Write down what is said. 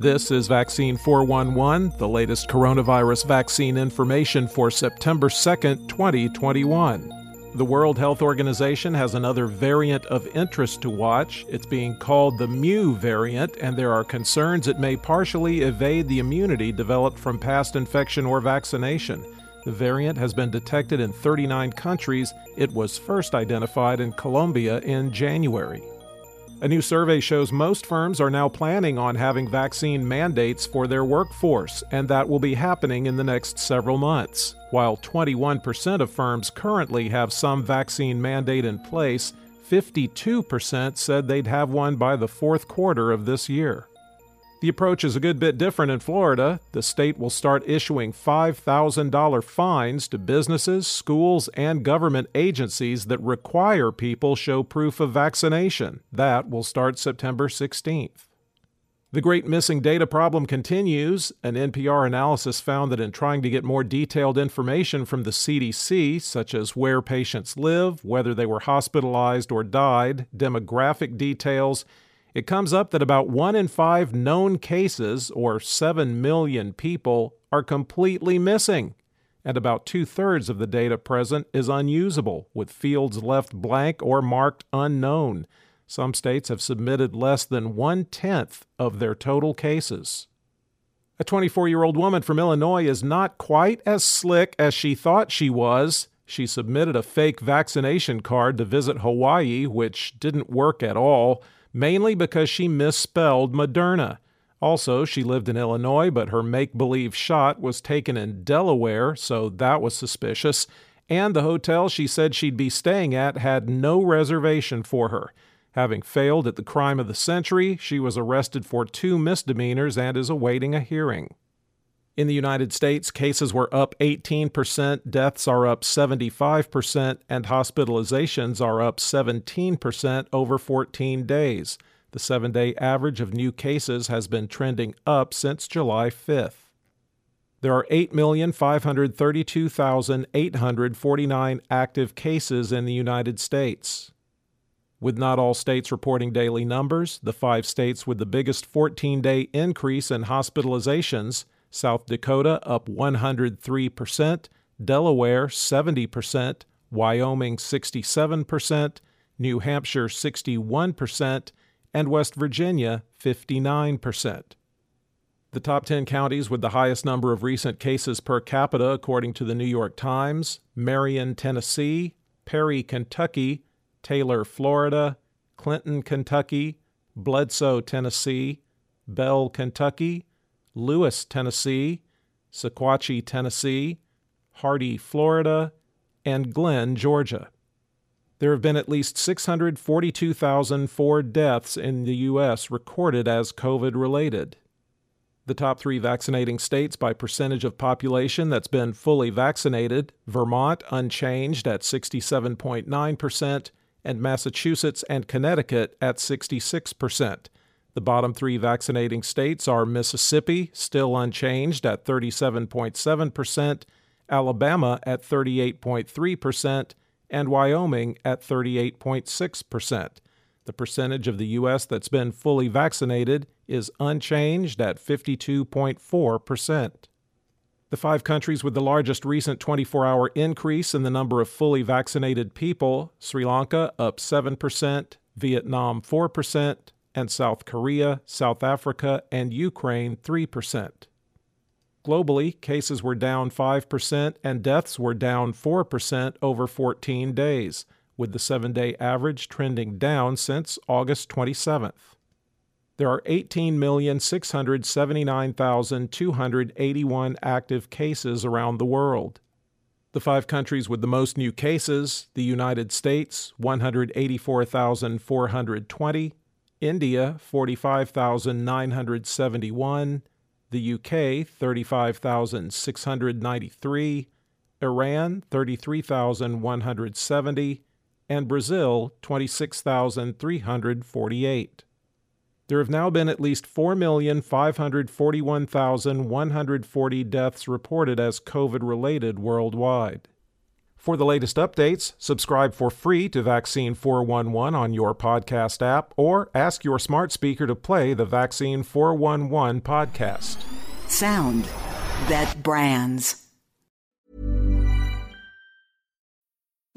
This is Vaccine 411, the latest coronavirus vaccine information for September 2nd, 2021. The World Health Organization has another variant of interest to watch. It's being called the Mu variant, and there are concerns it may partially evade the immunity developed from past infection or vaccination. The variant has been detected in 39 countries. It was first identified in Colombia in January. A new survey shows most firms are now planning on having vaccine mandates for their workforce, and that will be happening in the next several months. While 21% of firms currently have some vaccine mandate in place, 52% said they'd have one by the fourth quarter of this year. The approach is a good bit different in Florida. The state will start issuing $5,000 fines to businesses, schools, and government agencies that require people show proof of vaccination. That will start September 16th. The great missing data problem continues. An NPR analysis found that in trying to get more detailed information from the CDC, such as where patients live, whether they were hospitalized or died, demographic details, it comes up that about one in five known cases, or 7 million people, are completely missing, and about two thirds of the data present is unusable, with fields left blank or marked unknown. Some states have submitted less than one tenth of their total cases. A 24 year old woman from Illinois is not quite as slick as she thought she was. She submitted a fake vaccination card to visit Hawaii, which didn't work at all mainly because she misspelled Moderna. Also, she lived in Illinois, but her make believe shot was taken in Delaware, so that was suspicious. And the hotel she said she'd be staying at had no reservation for her. Having failed at the crime of the century, she was arrested for two misdemeanors and is awaiting a hearing. In the United States, cases were up 18%, deaths are up 75%, and hospitalizations are up 17% over 14 days. The seven day average of new cases has been trending up since July 5th. There are 8,532,849 active cases in the United States. With not all states reporting daily numbers, the five states with the biggest 14 day increase in hospitalizations South Dakota up 103%, Delaware 70%, Wyoming 67%, New Hampshire 61%, and West Virginia 59%. The top 10 counties with the highest number of recent cases per capita, according to the New York Times Marion, Tennessee, Perry, Kentucky, Taylor, Florida, Clinton, Kentucky, Bledsoe, Tennessee, Bell, Kentucky, Lewis, Tennessee, Sequatchie, Tennessee, Hardee, Florida, and Glynn, Georgia. There have been at least 642,004 deaths in the U.S. recorded as COVID related. The top three vaccinating states by percentage of population that's been fully vaccinated Vermont unchanged at 67.9%, and Massachusetts and Connecticut at 66%. The bottom three vaccinating states are Mississippi, still unchanged at 37.7%, Alabama at 38.3%, and Wyoming at 38.6%. The percentage of the U.S. that's been fully vaccinated is unchanged at 52.4%. The five countries with the largest recent 24 hour increase in the number of fully vaccinated people Sri Lanka up 7%, Vietnam 4%, and South Korea, South Africa, and Ukraine 3%. Globally, cases were down 5% and deaths were down 4% over 14 days, with the seven day average trending down since August 27th. There are 18,679,281 active cases around the world. The five countries with the most new cases the United States, 184,420, India 45,971, the UK 35,693, Iran 33,170, and Brazil 26,348. There have now been at least 4,541,140 deaths reported as COVID related worldwide. For the latest updates, subscribe for free to Vaccine 411 on your podcast app or ask your smart speaker to play the Vaccine 411 podcast. Sound that brands.